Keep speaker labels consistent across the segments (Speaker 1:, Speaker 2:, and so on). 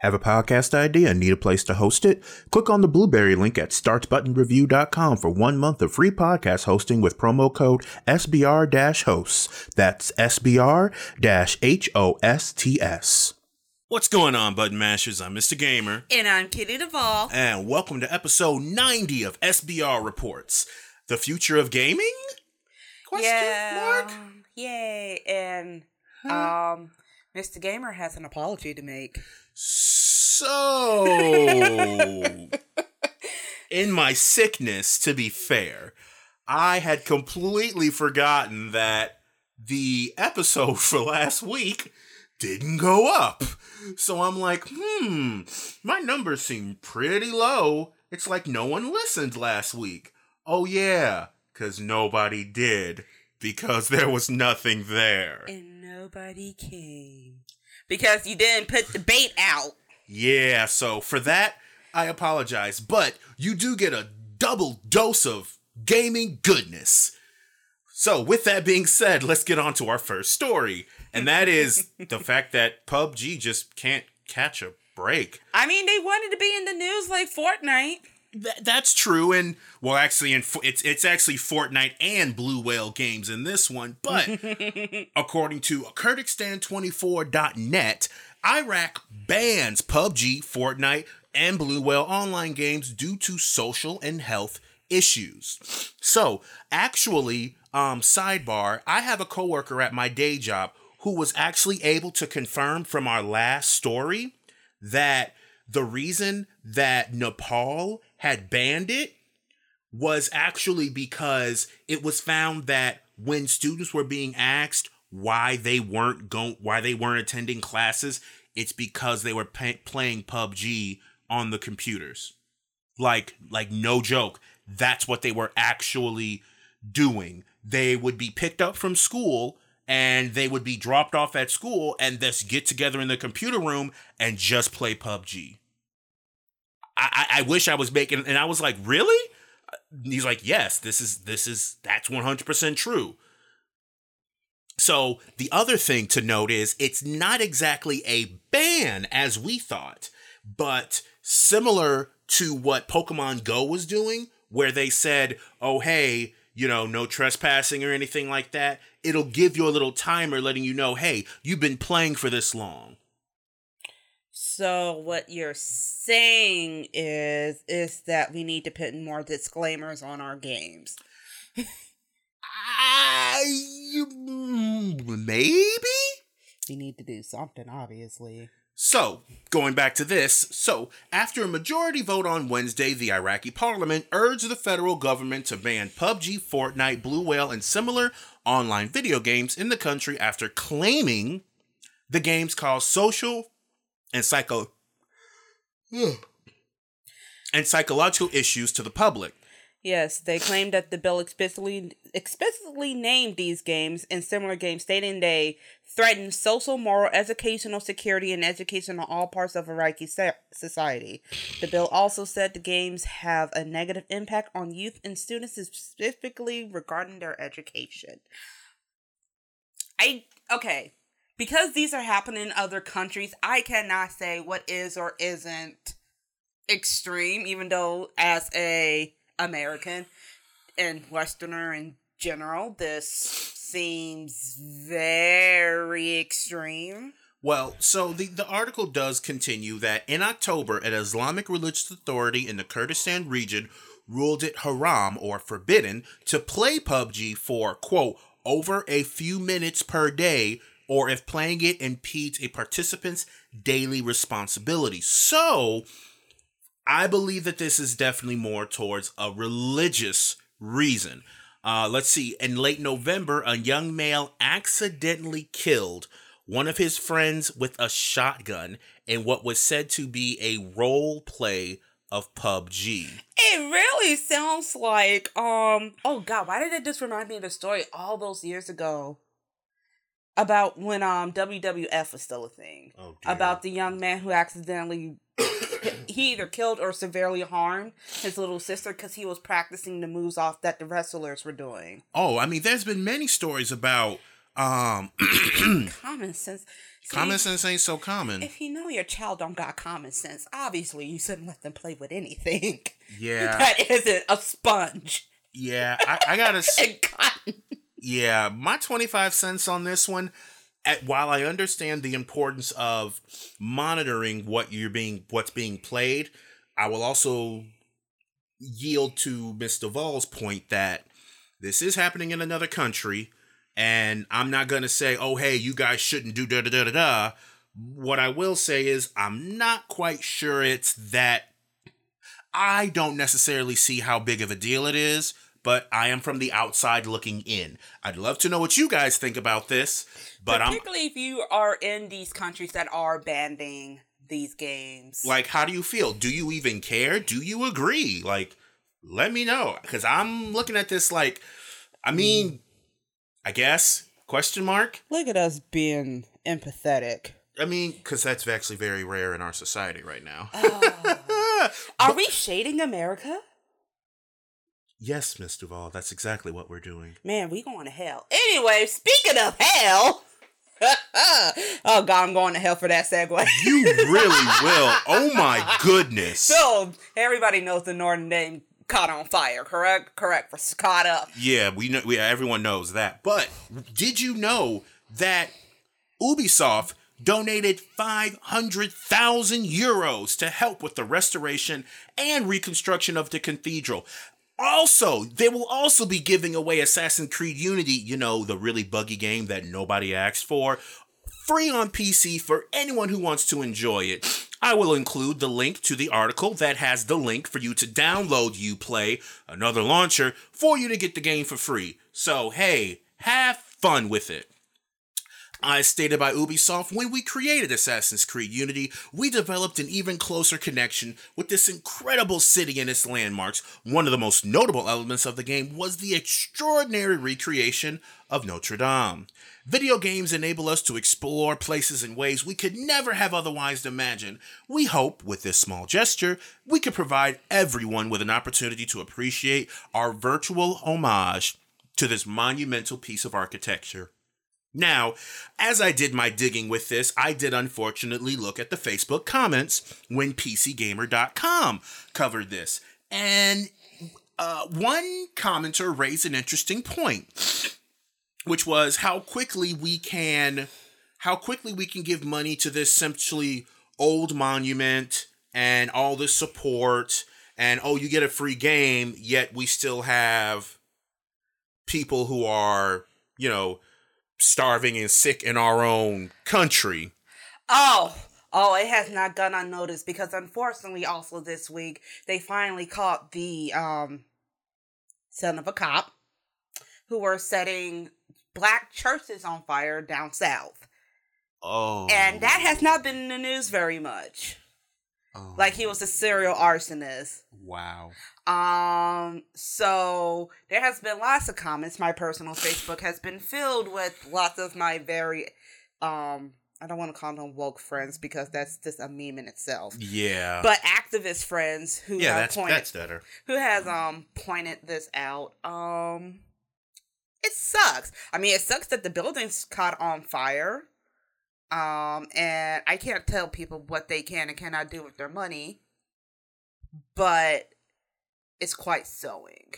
Speaker 1: Have a podcast idea and need a place to host it? Click on the Blubrry link at startbuttonreview.com for one month of free podcast hosting with promo code SBR-hosts. That's SBR-H-O-S-T-S. What's going on, Button Mashers? I'm Mr. Gamer.
Speaker 2: And I'm Kitty Duvall.
Speaker 1: And welcome to episode 90 of SBR Reports. The future of gaming?
Speaker 2: Question yeah. mark? Yay. And um Mr. Gamer has an apology to make.
Speaker 1: So, in my sickness, to be fair, I had completely forgotten that the episode for last week didn't go up. So I'm like, hmm, my numbers seem pretty low. It's like no one listened last week. Oh, yeah, because nobody did, because there was nothing there.
Speaker 2: And nobody came. Because you didn't put the bait out.
Speaker 1: Yeah, so for that, I apologize. But you do get a double dose of gaming goodness. So, with that being said, let's get on to our first story. And that is the fact that PUBG just can't catch a break.
Speaker 2: I mean, they wanted to be in the news like Fortnite.
Speaker 1: Th- that's true, and well, actually, in, it's it's actually Fortnite and Blue Whale games in this one. But according to Kurdistan24.net, Iraq bans PUBG, Fortnite, and Blue Whale online games due to social and health issues. So, actually, um, sidebar, I have a coworker at my day job who was actually able to confirm from our last story that the reason that Nepal had banned it was actually because it was found that when students were being asked why they weren't going why they weren't attending classes it's because they were pay- playing PUBG on the computers. Like like no joke. That's what they were actually doing. They would be picked up from school and they would be dropped off at school and just get together in the computer room and just play PUBG I, I wish I was making, and I was like, really? He's like, yes, this is this is that's one hundred percent true. So the other thing to note is it's not exactly a ban as we thought, but similar to what Pokemon Go was doing, where they said, oh hey, you know, no trespassing or anything like that. It'll give you a little timer letting you know, hey, you've been playing for this long.
Speaker 2: So what you're saying is is that we need to put more disclaimers on our games.
Speaker 1: I maybe
Speaker 2: we need to do something obviously.
Speaker 1: So, going back to this, so after a majority vote on Wednesday, the Iraqi parliament urged the federal government to ban PUBG, Fortnite, Blue Whale, and similar online video games in the country after claiming the games cause social and psycho hmm. and psychological issues to the public.
Speaker 2: Yes, they claim that the bill explicitly explicitly named these games and similar games, stating they threaten social, moral, educational security, and education on all parts of Iraqi society. The bill also said the games have a negative impact on youth and students, specifically regarding their education. I okay because these are happening in other countries, I cannot say what is or isn't extreme, even though as a American and Westerner in general, this seems very extreme.
Speaker 1: Well, so the, the article does continue that in October, an Islamic religious authority in the Kurdistan region ruled it haram or forbidden to play PUBG for, quote, over a few minutes per day or if playing it impedes a participant's daily responsibility. So, I believe that this is definitely more towards a religious reason. Uh, let's see. In late November, a young male accidentally killed one of his friends with a shotgun in what was said to be a role play of PUBG.
Speaker 2: It really sounds like um oh god, why did it just remind me of the story all those years ago? About when um WWF was still a thing. Oh, about the young man who accidentally he either killed or severely harmed his little sister because he was practicing the moves off that the wrestlers were doing.
Speaker 1: Oh, I mean, there's been many stories about um
Speaker 2: common sense.
Speaker 1: common sense ain't so common.
Speaker 2: If you know your child don't got common sense, obviously you shouldn't let them play with anything
Speaker 1: Yeah,
Speaker 2: that isn't a sponge
Speaker 1: yeah. I, I gotta.
Speaker 2: and cotton.
Speaker 1: Yeah, my 25 cents on this one. At, while I understand the importance of monitoring what you're being what's being played, I will also yield to Miss Duvall's point that this is happening in another country, and I'm not gonna say, oh hey, you guys shouldn't do da da da da da. What I will say is I'm not quite sure it's that I don't necessarily see how big of a deal it is, but I am from the outside looking in. I'd love to know what you guys think about this, but I'm
Speaker 2: Particularly if you are in these countries that are banning these games.
Speaker 1: like, how do you feel? Do you even care? Do you agree? Like, let me know because I'm looking at this like, I mean, I guess question mark.
Speaker 2: Look at us being empathetic.
Speaker 1: I mean, because that's actually very rare in our society right now. Oh.
Speaker 2: Are we shading America?
Speaker 1: Yes, Miss Duvall, that's exactly what we're doing.
Speaker 2: Man, we going to hell. Anyway, speaking of hell. oh god, I'm going to hell for that segue.
Speaker 1: You really will. Oh my goodness.
Speaker 2: so everybody knows the Notre Dame caught on fire, correct? Correct for caught up.
Speaker 1: Yeah, we know. We everyone knows that. But did you know that Ubisoft donated five hundred thousand euros to help with the restoration and reconstruction of the cathedral? Also, they will also be giving away Assassin's Creed Unity. You know, the really buggy game that nobody asked for. Free on PC for anyone who wants to enjoy it. I will include the link to the article that has the link for you to download Uplay, another launcher, for you to get the game for free. So, hey, have fun with it. As stated by Ubisoft, when we created Assassin's Creed Unity, we developed an even closer connection with this incredible city and its landmarks. One of the most notable elements of the game was the extraordinary recreation of Notre Dame. Video games enable us to explore places in ways we could never have otherwise imagined. We hope, with this small gesture, we could provide everyone with an opportunity to appreciate our virtual homage to this monumental piece of architecture. Now, as I did my digging with this, I did unfortunately look at the Facebook comments when PCGamer.com covered this. And uh, one commenter raised an interesting point, which was how quickly we can how quickly we can give money to this essentially old monument and all this support and oh you get a free game yet we still have people who are you know starving and sick in our own country.
Speaker 2: Oh, oh, it has not gone unnoticed because unfortunately, also this week they finally caught the um son of a cop who were setting black churches on fire down south,
Speaker 1: Oh.
Speaker 2: and that has not been in the news very much.
Speaker 1: Oh,
Speaker 2: Like he was a serial arsonist.
Speaker 1: wow.
Speaker 2: Um, so there has been lots of comments. My personal Facebook has been filled with lots of my very um I don't want to call them woke friends because that's just a meme in itself.
Speaker 1: Yeah.
Speaker 2: But activist friends who
Speaker 1: yeah,
Speaker 2: have
Speaker 1: that's
Speaker 2: pointed
Speaker 1: that's better.
Speaker 2: who has um pointed this out. Um it sucks. I mean, it sucks that the building's caught on fire. Um and I can't tell people what they can and cannot do with their money. But it's quite sewing.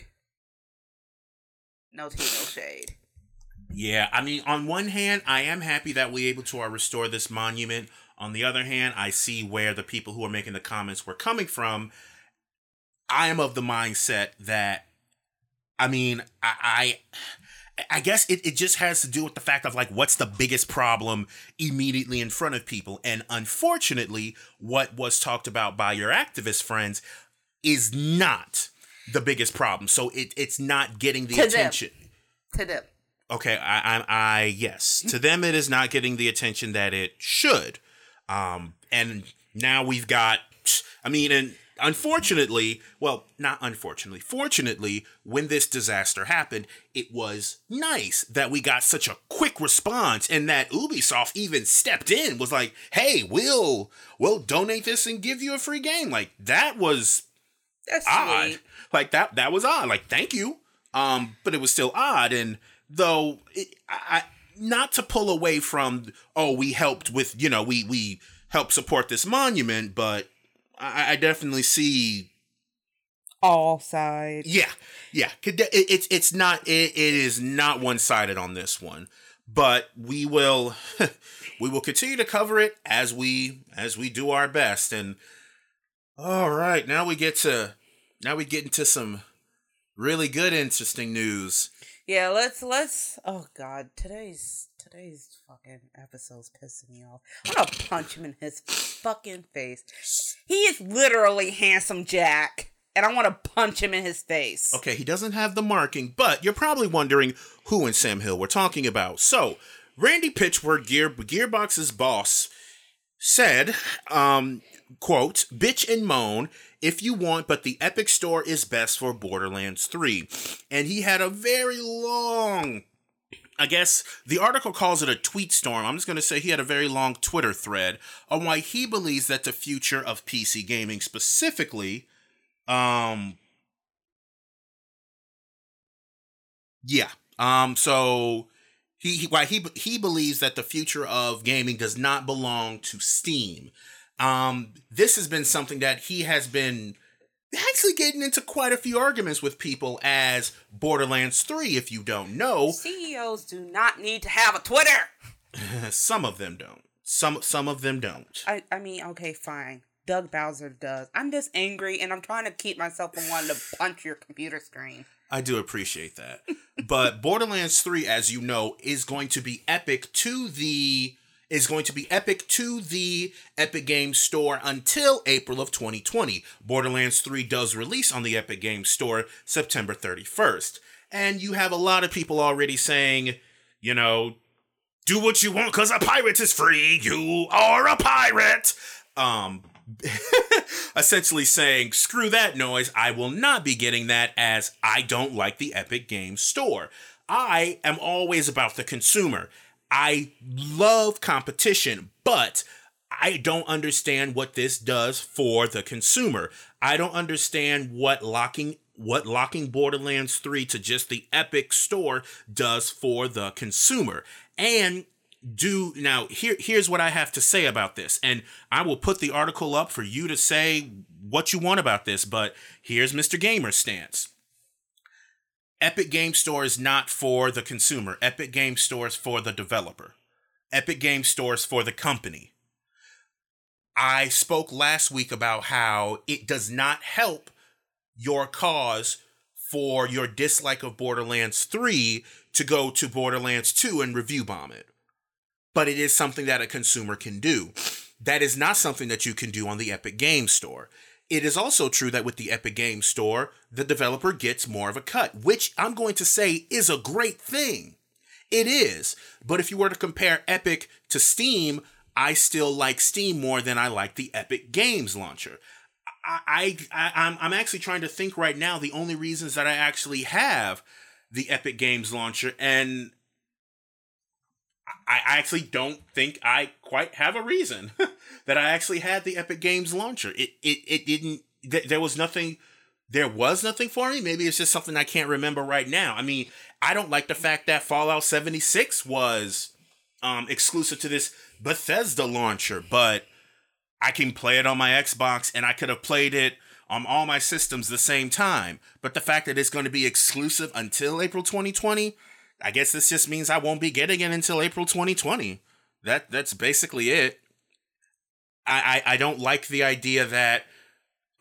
Speaker 2: No tea, no shade.
Speaker 1: Yeah, I mean, on one hand, I am happy that we able to uh, restore this monument. On the other hand, I see where the people who are making the comments were coming from. I am of the mindset that, I mean, I, I, I guess it, it just has to do with the fact of like, what's the biggest problem immediately in front of people? And unfortunately, what was talked about by your activist friends is not the biggest problem. So it, it's not getting the
Speaker 2: To them.
Speaker 1: attention.
Speaker 2: To them.
Speaker 1: Okay, I, I, I, yes, to them it is not getting the attention that it should. Um, and now we've got, I mean, and unfortunately, well, not unfortunately, fortunately, when this disaster happened, it was nice that we got such a quick response and that Ubisoft even stepped in, was like, hey, we'll, we'll donate this and give you a free game. Like, that was
Speaker 2: That's
Speaker 1: odd.
Speaker 2: sweet.
Speaker 1: Like that that was odd. Like thank you. Um, but it was still odd. And though it, I, not to pull away from oh we helped with you know we we helped support this monument, but I, I definitely see
Speaker 2: all sides.
Speaker 1: Yeah, yeah. It's it's not it, it is not one sided on this one, but we will we will continue to cover it as we as we do our best. And all right, now we get to now we get into some really good, interesting news.
Speaker 2: Yeah, let's let's. Oh God, today's today's fucking episode's pissing me off. I'm gonna punch him in his fucking face. He is literally handsome Jack and I want to punch him in his face.
Speaker 1: Okay, he doesn't have the marking, but you're probably wondering who in Sam Hill we're talking about. So, Randy Pitchford, Gear, Gearbox's boss, said, um, quote, bitch and moan if you want, but the Epic Store is best for Borderlands 3. And he had a very long I guess the article calls it a tweet storm. I'm just going to say he had a very long Twitter thread on why he believes that the future of PC gaming, specifically um Yeah. Um so he, he why he he believes that the future of gaming does not belong to Steam. Um this has been something that he has been actually getting into quite a few arguments with people as Borderlands 3 if you don't know.
Speaker 2: CEOs do not need to have a Twitter.
Speaker 1: some of them don't. Some some of them don't.
Speaker 2: I I mean, okay, fine. Doug Bowser does. I'm just angry and I'm trying to keep myself from wanting to punch your computer screen.
Speaker 1: I do appreciate that. but Borderlands 3, as you know, is going to be epic to the is going to be epic to the Epic Games Store until April of 2020. Borderlands 3 does release on the Epic Games Store September 31st. And you have a lot of people already saying, you know, do what you want because a pirate is free. You are a pirate. Um, essentially saying, screw that noise, I will not be getting that as I don't like the Epic Games Store. I am always about the consumer. I love competition, but I don't understand what this does for the consumer. I don't understand what locking what locking Borderlands 3 to just the Epic store does for the consumer. And do now here here's what I have to say about this and I will put the article up for you to say what you want about this but here's Mr. Gamer's stance. Epic Game Store is not for the consumer. Epic Game Store is for the developer. Epic Game Store is for the company. I spoke last week about how it does not help your cause for your dislike of Borderlands 3 to go to Borderlands 2 and review bomb it but it is something that a consumer can do. That is not something that you can do on the Epic Game Store. It is also true that with the Epic Games Store, the developer gets more of a cut, which I'm going to say is a great thing. It is. But if you were to compare Epic to Steam, I still like Steam more than I like the Epic Games launcher. I, I, I am I'm actually trying to think right now the only reasons that I actually have the Epic Games launcher, and I actually don't think I quite have a reason that I actually had the Epic Games launcher. It it it didn't. Th- there was nothing. There was nothing for me. Maybe it's just something I can't remember right now. I mean, I don't like the fact that Fallout 76 was um, exclusive to this Bethesda launcher, but I can play it on my Xbox and I could have played it on all my systems the same time. But the fact that it's going to be exclusive until April 2020, I guess this just means I won't be getting it until April 2020. That that's basically it. I, I, I don't like the idea that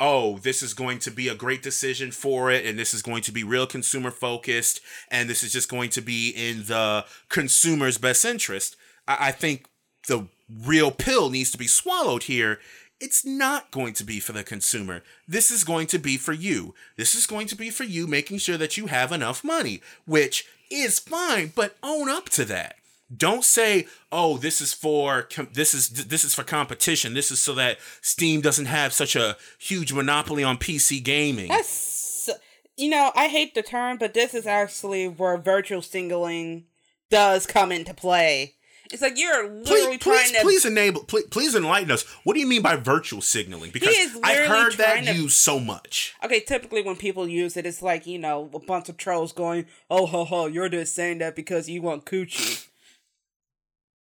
Speaker 1: oh, this is going to be a great decision for it, and this is going to be real consumer focused, and this is just going to be in the consumer's best interest. I, I think the real pill needs to be swallowed here. It's not going to be for the consumer. This is going to be for you. This is going to be for you making sure that you have enough money, which is fine, but own up to that. Don't say, "Oh, this is for this is this is for competition. This is so that Steam doesn't have such a huge monopoly on PC gaming."
Speaker 2: That's you know, I hate the term, but this is actually where virtual singling does come into play. It's like you're literally
Speaker 1: please, trying
Speaker 2: please, to
Speaker 1: please enable please, please enlighten us. What do you mean by virtual signaling? Because I've heard that to, used so much.
Speaker 2: Okay, typically when people use it, it's like you know a bunch of trolls going, "Oh ho ho, you're just saying that because you want coochie."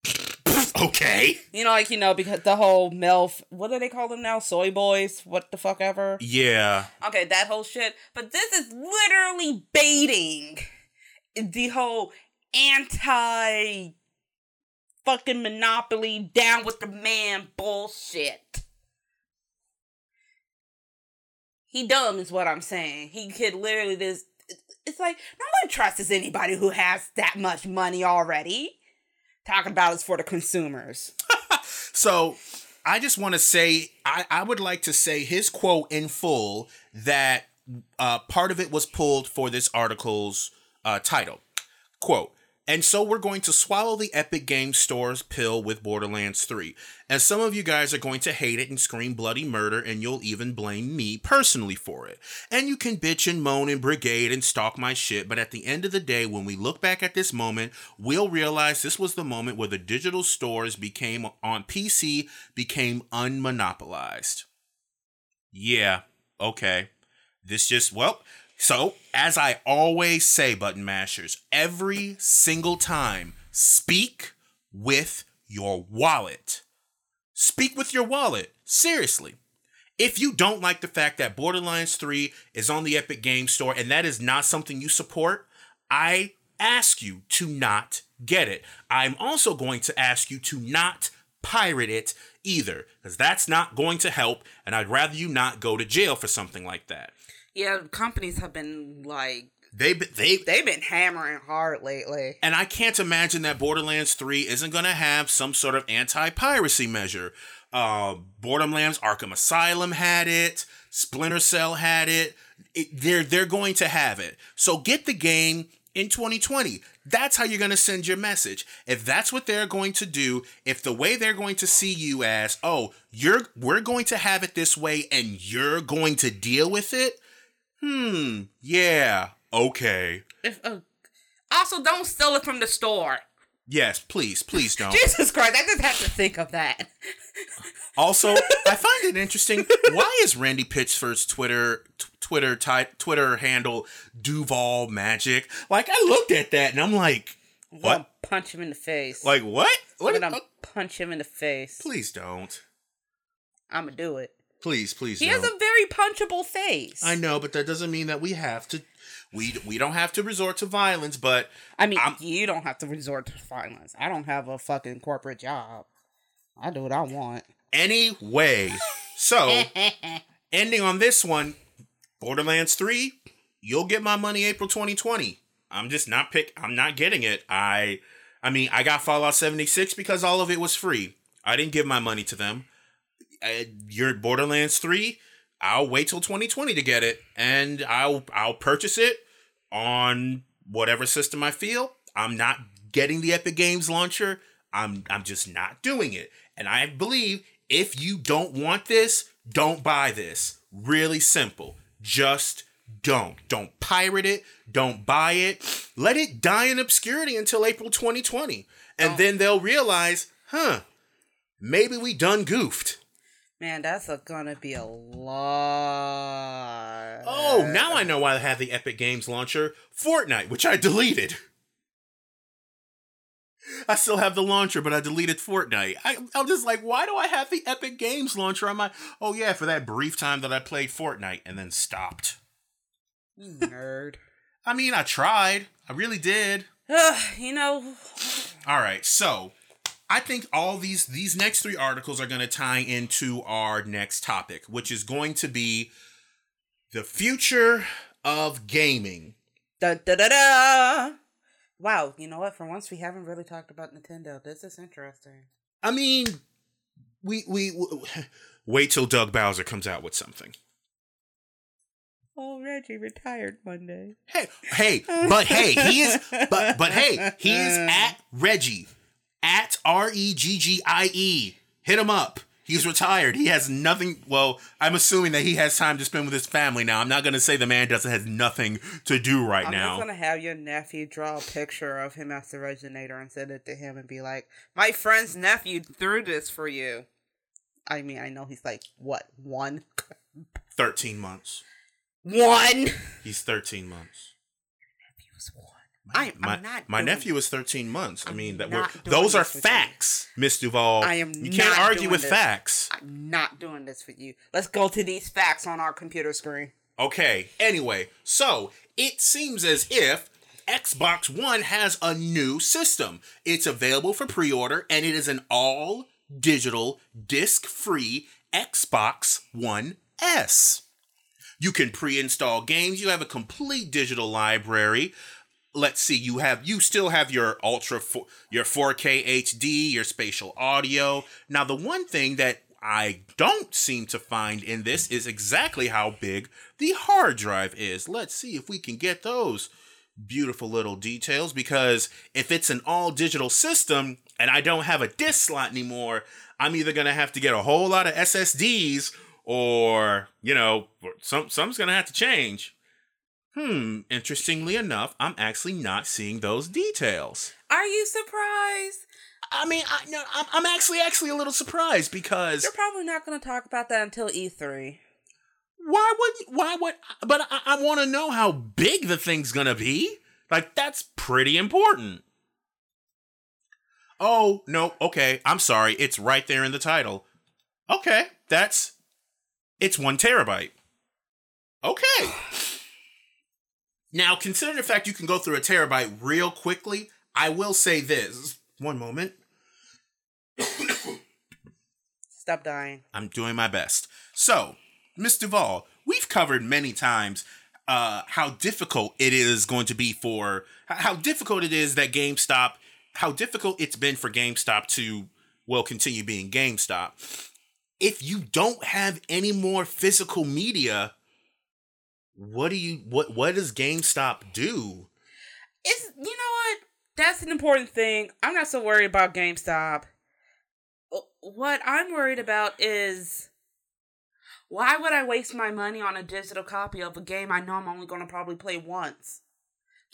Speaker 1: Okay.
Speaker 2: You know, like you know, because the whole MILF, what do they call them now? Soy boys, what the fuck ever.
Speaker 1: Yeah.
Speaker 2: Okay, that whole shit. But this is literally baiting the whole anti fucking monopoly down with the man bullshit. He dumb is what I'm saying. He could literally just it's like no one trusts anybody who has that much money already. Talking about is for the consumers.
Speaker 1: So I just want to say, I, I would like to say his quote in full that uh, part of it was pulled for this article's uh, title. Quote, and so we're going to swallow the Epic Games Store's pill with Borderlands 3. And some of you guys are going to hate it and scream bloody murder, and you'll even blame me personally for it. And you can bitch and moan and brigade and stalk my shit, but at the end of the day, when we look back at this moment, we'll realize this was the moment where the digital stores became on PC became unmonopolized. Yeah, okay. This just, well, so, as I always say, button mashers, every single time, speak with your wallet. Speak with your wallet. Seriously. If you don't like the fact that Borderlands 3 is on the Epic Game Store and that is not something you support, I ask you to not get it. I'm also going to ask you to not pirate it either, because that's not going to help, and I'd rather you not go to jail for something like that.
Speaker 2: Yeah, companies have been like
Speaker 1: They they
Speaker 2: they've been hammering hard lately.
Speaker 1: and I can't imagine that Borderlands 3 isn't going to have some sort of anti-piracy measure. Uh, Borderlands Arkham Asylum had it. Splinter Cell had it. it. They're they're going to have it. So get the game in 2020. That's how you're going to send your message. If that's what they're going to do, if the way they're going to see you as, oh, you're we're going to have it this way and you're going to deal with it. Hmm, yeah, okay.
Speaker 2: If uh, also don't steal it from the store.
Speaker 1: Yes, please, please don't.
Speaker 2: Jesus Christ, I just have to think of that.
Speaker 1: Also, I find it interesting. Why is Randy Pitchford's Twitter t- Twitter Twitter handle Duval Magic? Like, I looked at that and I'm like,
Speaker 2: I'm
Speaker 1: what?
Speaker 2: gonna punch him in the face.
Speaker 1: Like what? What?
Speaker 2: I'm gonna
Speaker 1: uh,
Speaker 2: punch him in the face.
Speaker 1: please don't.
Speaker 2: I'm gonna do it.
Speaker 1: Please, please
Speaker 2: He
Speaker 1: don't.
Speaker 2: has a very punchable face.
Speaker 1: I know, but that doesn't mean that we have to. We we don't have to resort to violence, but
Speaker 2: I mean,
Speaker 1: I'm-
Speaker 2: you don't have to resort to violence. I don't have a fucking corporate job. I do what I want.
Speaker 1: anyway. So ending on this one, Borderlands 3, you'll get my money April 2020. I'm just not pick I'm not getting it. I I mean, I got Fallout 76 because all of it was free. I didn't give my money to them. Uh, your Borderlands 3, I'll wait till 2020 to get it and I'll I'll purchase it on whatever system I feel. I'm not getting the Epic Games launcher. I'm I'm just not doing it. And I believe if you don't want this, don't buy this. Really simple. Just don't. Don't pirate it. Don't buy it. Let it die in obscurity until April 2020. And then they'll realize, huh, maybe we done goofed.
Speaker 2: Man, that's a, gonna be a lot.
Speaker 1: Oh, now I know why I have the Epic Games launcher, Fortnite, which I deleted. I still have the launcher, but I deleted Fortnite. I, I'm just like, why do I have the Epic Games launcher on my? Oh yeah, for that brief time that I played Fortnite and then stopped.
Speaker 2: You nerd.
Speaker 1: I mean, I tried. I really did.
Speaker 2: Ugh, you know,
Speaker 1: All right, so I think all these these next three articles are going to tie into our next topic, which is going to be the future of gaming.
Speaker 2: da da da da. Wow, you know what? For once, we haven't really talked about Nintendo. This is interesting.
Speaker 1: I mean, we we w- wait till Doug Bowser comes out with something.
Speaker 2: Oh, Reggie retired Monday.
Speaker 1: Hey, hey, but hey, he is but but hey, he is at Reggie at R E G G I E. Hit him up. He's retired. He has nothing. Well, I'm assuming that he has time to spend with his family now. I'm not going to say the man doesn't has nothing to do right now.
Speaker 2: I'm
Speaker 1: now.
Speaker 2: just gonna have your nephew draw a picture of him as the originator and send it to him and be like, "My friend's nephew drew this for you." I mean, I know he's like what one,
Speaker 1: 13 months.
Speaker 2: one.
Speaker 1: He's 13 months.
Speaker 2: Was one. I,
Speaker 1: my,
Speaker 2: I'm not.
Speaker 1: my nephew is 13 months. I mean, that we're, those are
Speaker 2: with
Speaker 1: facts, Miss Duvall.
Speaker 2: I am
Speaker 1: You can't argue with
Speaker 2: this.
Speaker 1: facts.
Speaker 2: I'm not doing this for you. Let's go to these facts on our computer screen.
Speaker 1: Okay. Anyway, so it seems as if Xbox One has a new system. It's available for pre-order, and it is an all-digital, disc-free Xbox One S. You can pre-install games. You have a complete digital library. Let's see. You have you still have your ultra fo- your 4K HD, your spatial audio. Now the one thing that I don't seem to find in this is exactly how big the hard drive is. Let's see if we can get those beautiful little details because if it's an all digital system and I don't have a disk slot anymore, I'm either going to have to get a whole lot of SSDs or, you know, some something's going to have to change. Hmm, interestingly enough, I'm actually not seeing those details.
Speaker 2: Are you surprised?
Speaker 1: I mean, I no, I'm, I'm actually actually a little surprised because
Speaker 2: You're probably not going to talk about that until E E3.
Speaker 1: why would why would but I, I want to know how big the thing's gonna be. Like that's pretty important. Oh no, okay. I'm sorry. It's right there in the title. Okay, that's it's one terabyte. Okay. Now, considering the fact you can go through a terabyte real quickly, I will say this. One moment.
Speaker 2: Stop dying.
Speaker 1: I'm doing my best. So, Miss Duvall, we've covered many times uh, how difficult it is going to be for how difficult it is that GameStop, how difficult it's been for GameStop to well continue being GameStop. If you don't have any more physical media, what do you what what does GameStop do?
Speaker 2: It's you know what? That's an important thing. I'm not so worried about GameStop. What I'm worried about is why would I waste my money on a digital copy of a game I know I'm only going to probably play once?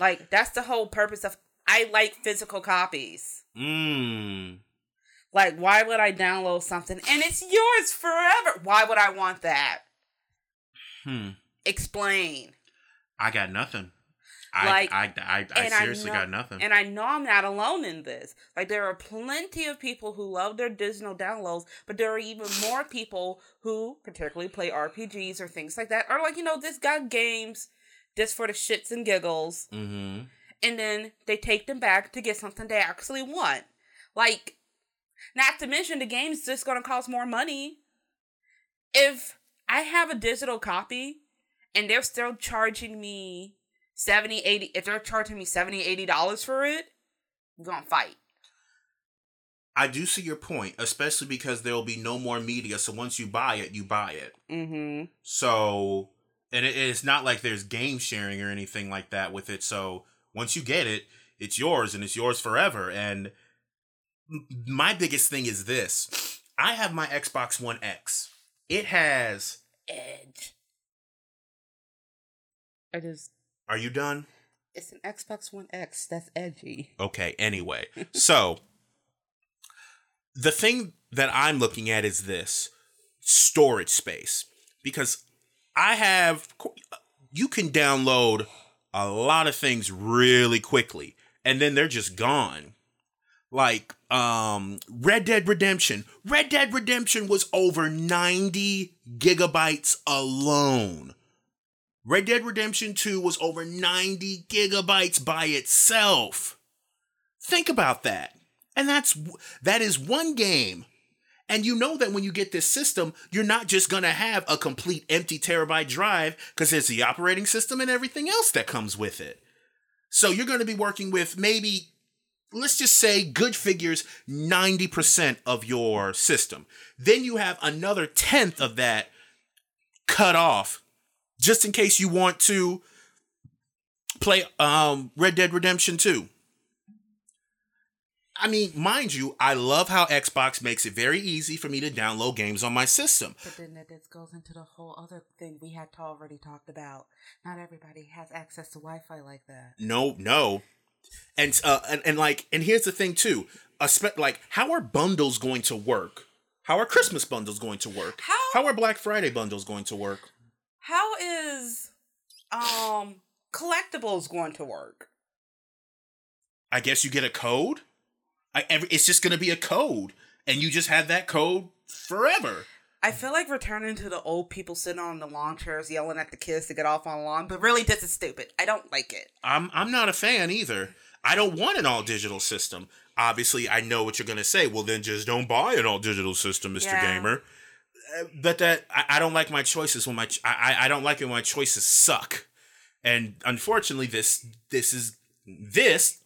Speaker 2: Like that's the whole purpose of I like physical copies.
Speaker 1: Mmm.
Speaker 2: Like why would I download something and it's yours forever? Why would I want that?
Speaker 1: Hmm.
Speaker 2: Explain.
Speaker 1: I got nothing. I
Speaker 2: Like,
Speaker 1: I I, I
Speaker 2: I
Speaker 1: seriously
Speaker 2: know-
Speaker 1: got nothing.
Speaker 2: And I know I'm not alone in this. Like there are plenty of people who love their digital downloads, but there are even more people who particularly play RPGs or things like that. Or like, you know, just got games just for the shits and giggles.
Speaker 1: mm-hmm.
Speaker 2: And then they take them back to get something they actually want. Like, not to mention the game's just gonna cost more money. If I have a digital copy and they're still charging me 70 80 if they're charging me 70 80 dollars for it i'm gonna fight
Speaker 1: I do see your point, especially because there will be no more media. So once you buy it, you buy it.
Speaker 2: mm-hmm
Speaker 1: So, and it, it's not like there's game sharing or anything like that with it. So once you get it, it's yours and it's yours forever. And my biggest thing is this I have my Xbox One X, it has.
Speaker 2: edge i just
Speaker 1: Are you done?
Speaker 2: it's an xbox one x that's edgy
Speaker 1: Okay, anyway. So the thing that I'm looking at is this storage space because I have you can download a lot of things really quickly and then they're just gone. Like um Red Dead Redemption. Red Dead Redemption was over 90 gigabytes alone. Red Dead Redemption 2 was over 90 gigabytes by itself. Think about that. And that's that is one game. And you know that when you get this system, you're not just going to have a complete empty terabyte drive because there's the operating system and everything else that comes with it. So you're going to be working with maybe let's just say good figures 90% of your system. Then you have another tenth of that cut off just in case you want to play um Red Dead Redemption 2. I mean, mind you, I love how Xbox makes it very easy for me to download games on my system.
Speaker 2: but then that just goes into the whole other thing we had already talked about not everybody has access to wi-fi like that
Speaker 1: No, no. And uh and, and like and here's the thing too. A spe- like how are bundles going to work? How are Christmas bundles going to work?
Speaker 2: How-
Speaker 1: How are Black Friday bundles going to work?
Speaker 2: How is um collectibles going to work
Speaker 1: I guess you get a code. I, every, it's just gonna be a code, and you just have that code forever.
Speaker 2: I feel like returning to the old people sitting on the lawn chairs yelling at the kids to get off on the lawn, but really this is stupid. I don't like it.
Speaker 1: I'm I'm not a fan either. I don't want an all digital system. Obviously, I know what you're gonna say. Well, then just don't buy an all digital system, Mister
Speaker 2: Yeah.
Speaker 1: Gamer. But that I, I don't like my choices when my I I don't like it when my choices suck. And unfortunately, this this is this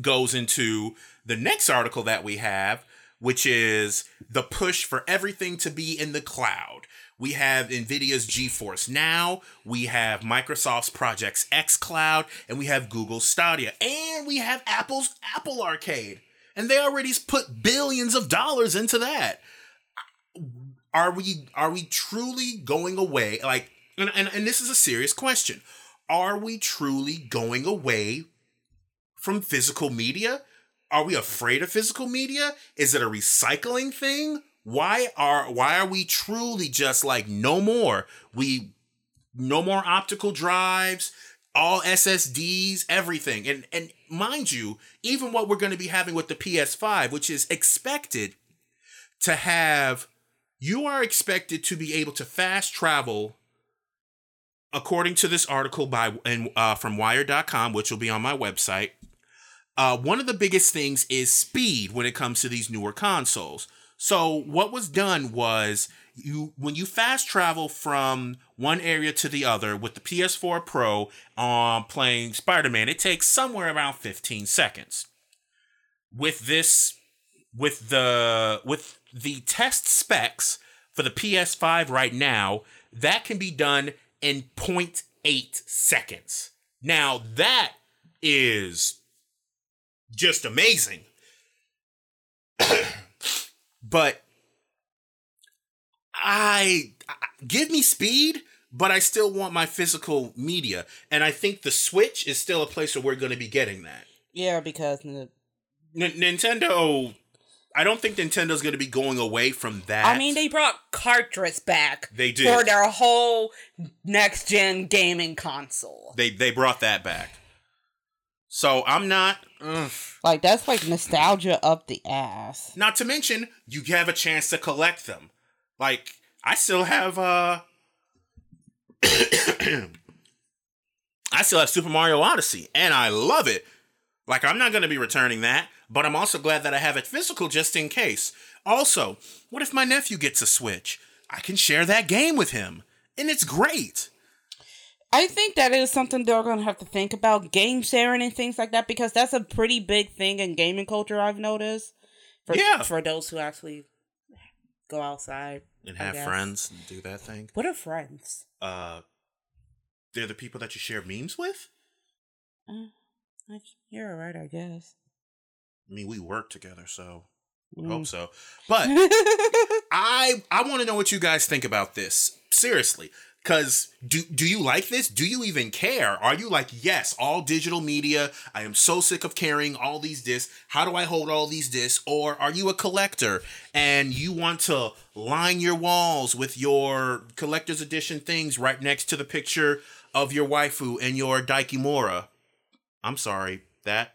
Speaker 1: goes into the next article that we have, which is the push for everything to be in the cloud. We have NVIDIA's GeForce Now, we have Microsoft's Projects X Cloud, and we have Google's Stadia, and we have Apple's Apple Arcade. And they already put billions of dollars into that. Are we are we truly going away like and, and, and this is a serious question. Are we truly going away from physical media? Are we afraid of physical media? Is it a recycling thing? Why are why are we truly just like no more? We no more optical drives, all SSDs, everything. And and mind you, even what we're going to be having with the PS5, which is expected to have you are expected to be able to fast travel according to this article by and uh, from wired.com which will be on my website uh, one of the biggest things is speed when it comes to these newer consoles. So what was done was you when you fast travel from one area to the other with the PS4 Pro um, playing Spider-Man, it takes somewhere around 15 seconds. With this with the with the test specs for the PS5 right now, that can be done in 0.8 seconds. Now that is just amazing. but I, I give me speed, but I still want my physical media, and I think the Switch is still a place where we're going to be getting that.
Speaker 2: Yeah, because
Speaker 1: N- Nintendo, I don't think Nintendo's going to be going away from that.
Speaker 2: I mean they brought cartridge back
Speaker 1: They did.
Speaker 2: for their whole next gen gaming console.
Speaker 1: they they brought that back. So I'm not. ugh.
Speaker 2: Like that's like nostalgia up the ass.
Speaker 1: Not to mention, you have a chance to collect them. Like I still have uh I still have Super Mario Odyssey and I love it. Like I'm not going to be returning that, but I'm also glad that I have it physical just in case. Also, what if my nephew gets a Switch? I can share that game with him, and it's great.
Speaker 2: I think that is something they're gonna have to think about game sharing and things like that because that's a pretty big thing in gaming culture. I've noticed. For,
Speaker 1: Yeah.
Speaker 2: For those who actually go outside
Speaker 1: And have friends and do that thing.
Speaker 2: What are friends?
Speaker 1: Uh they're the people that you share memes with?
Speaker 2: Uh, you're alright, I guess.
Speaker 1: I mean, we work together, so
Speaker 2: Mm.
Speaker 1: hope so. But I I want to know what you guys think about this. Seriously. Cause do do you like this? Do you even care? Are you like, yes, all digital media. I am so sick of carrying all these discs. How do I hold all these discs? Or are you a collector and you want to line your walls with your collector's edition things right next to the picture of your waifu and your dakimakura? I'm sorry, that.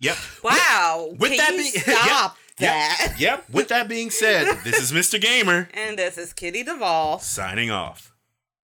Speaker 1: Yep.
Speaker 2: wow.
Speaker 1: With
Speaker 2: can
Speaker 1: that being
Speaker 2: stop
Speaker 1: yep,
Speaker 2: that?
Speaker 1: Yep. With that being said, this is Mr. Gamer
Speaker 2: And this is Kitty Duvall.
Speaker 1: signing off.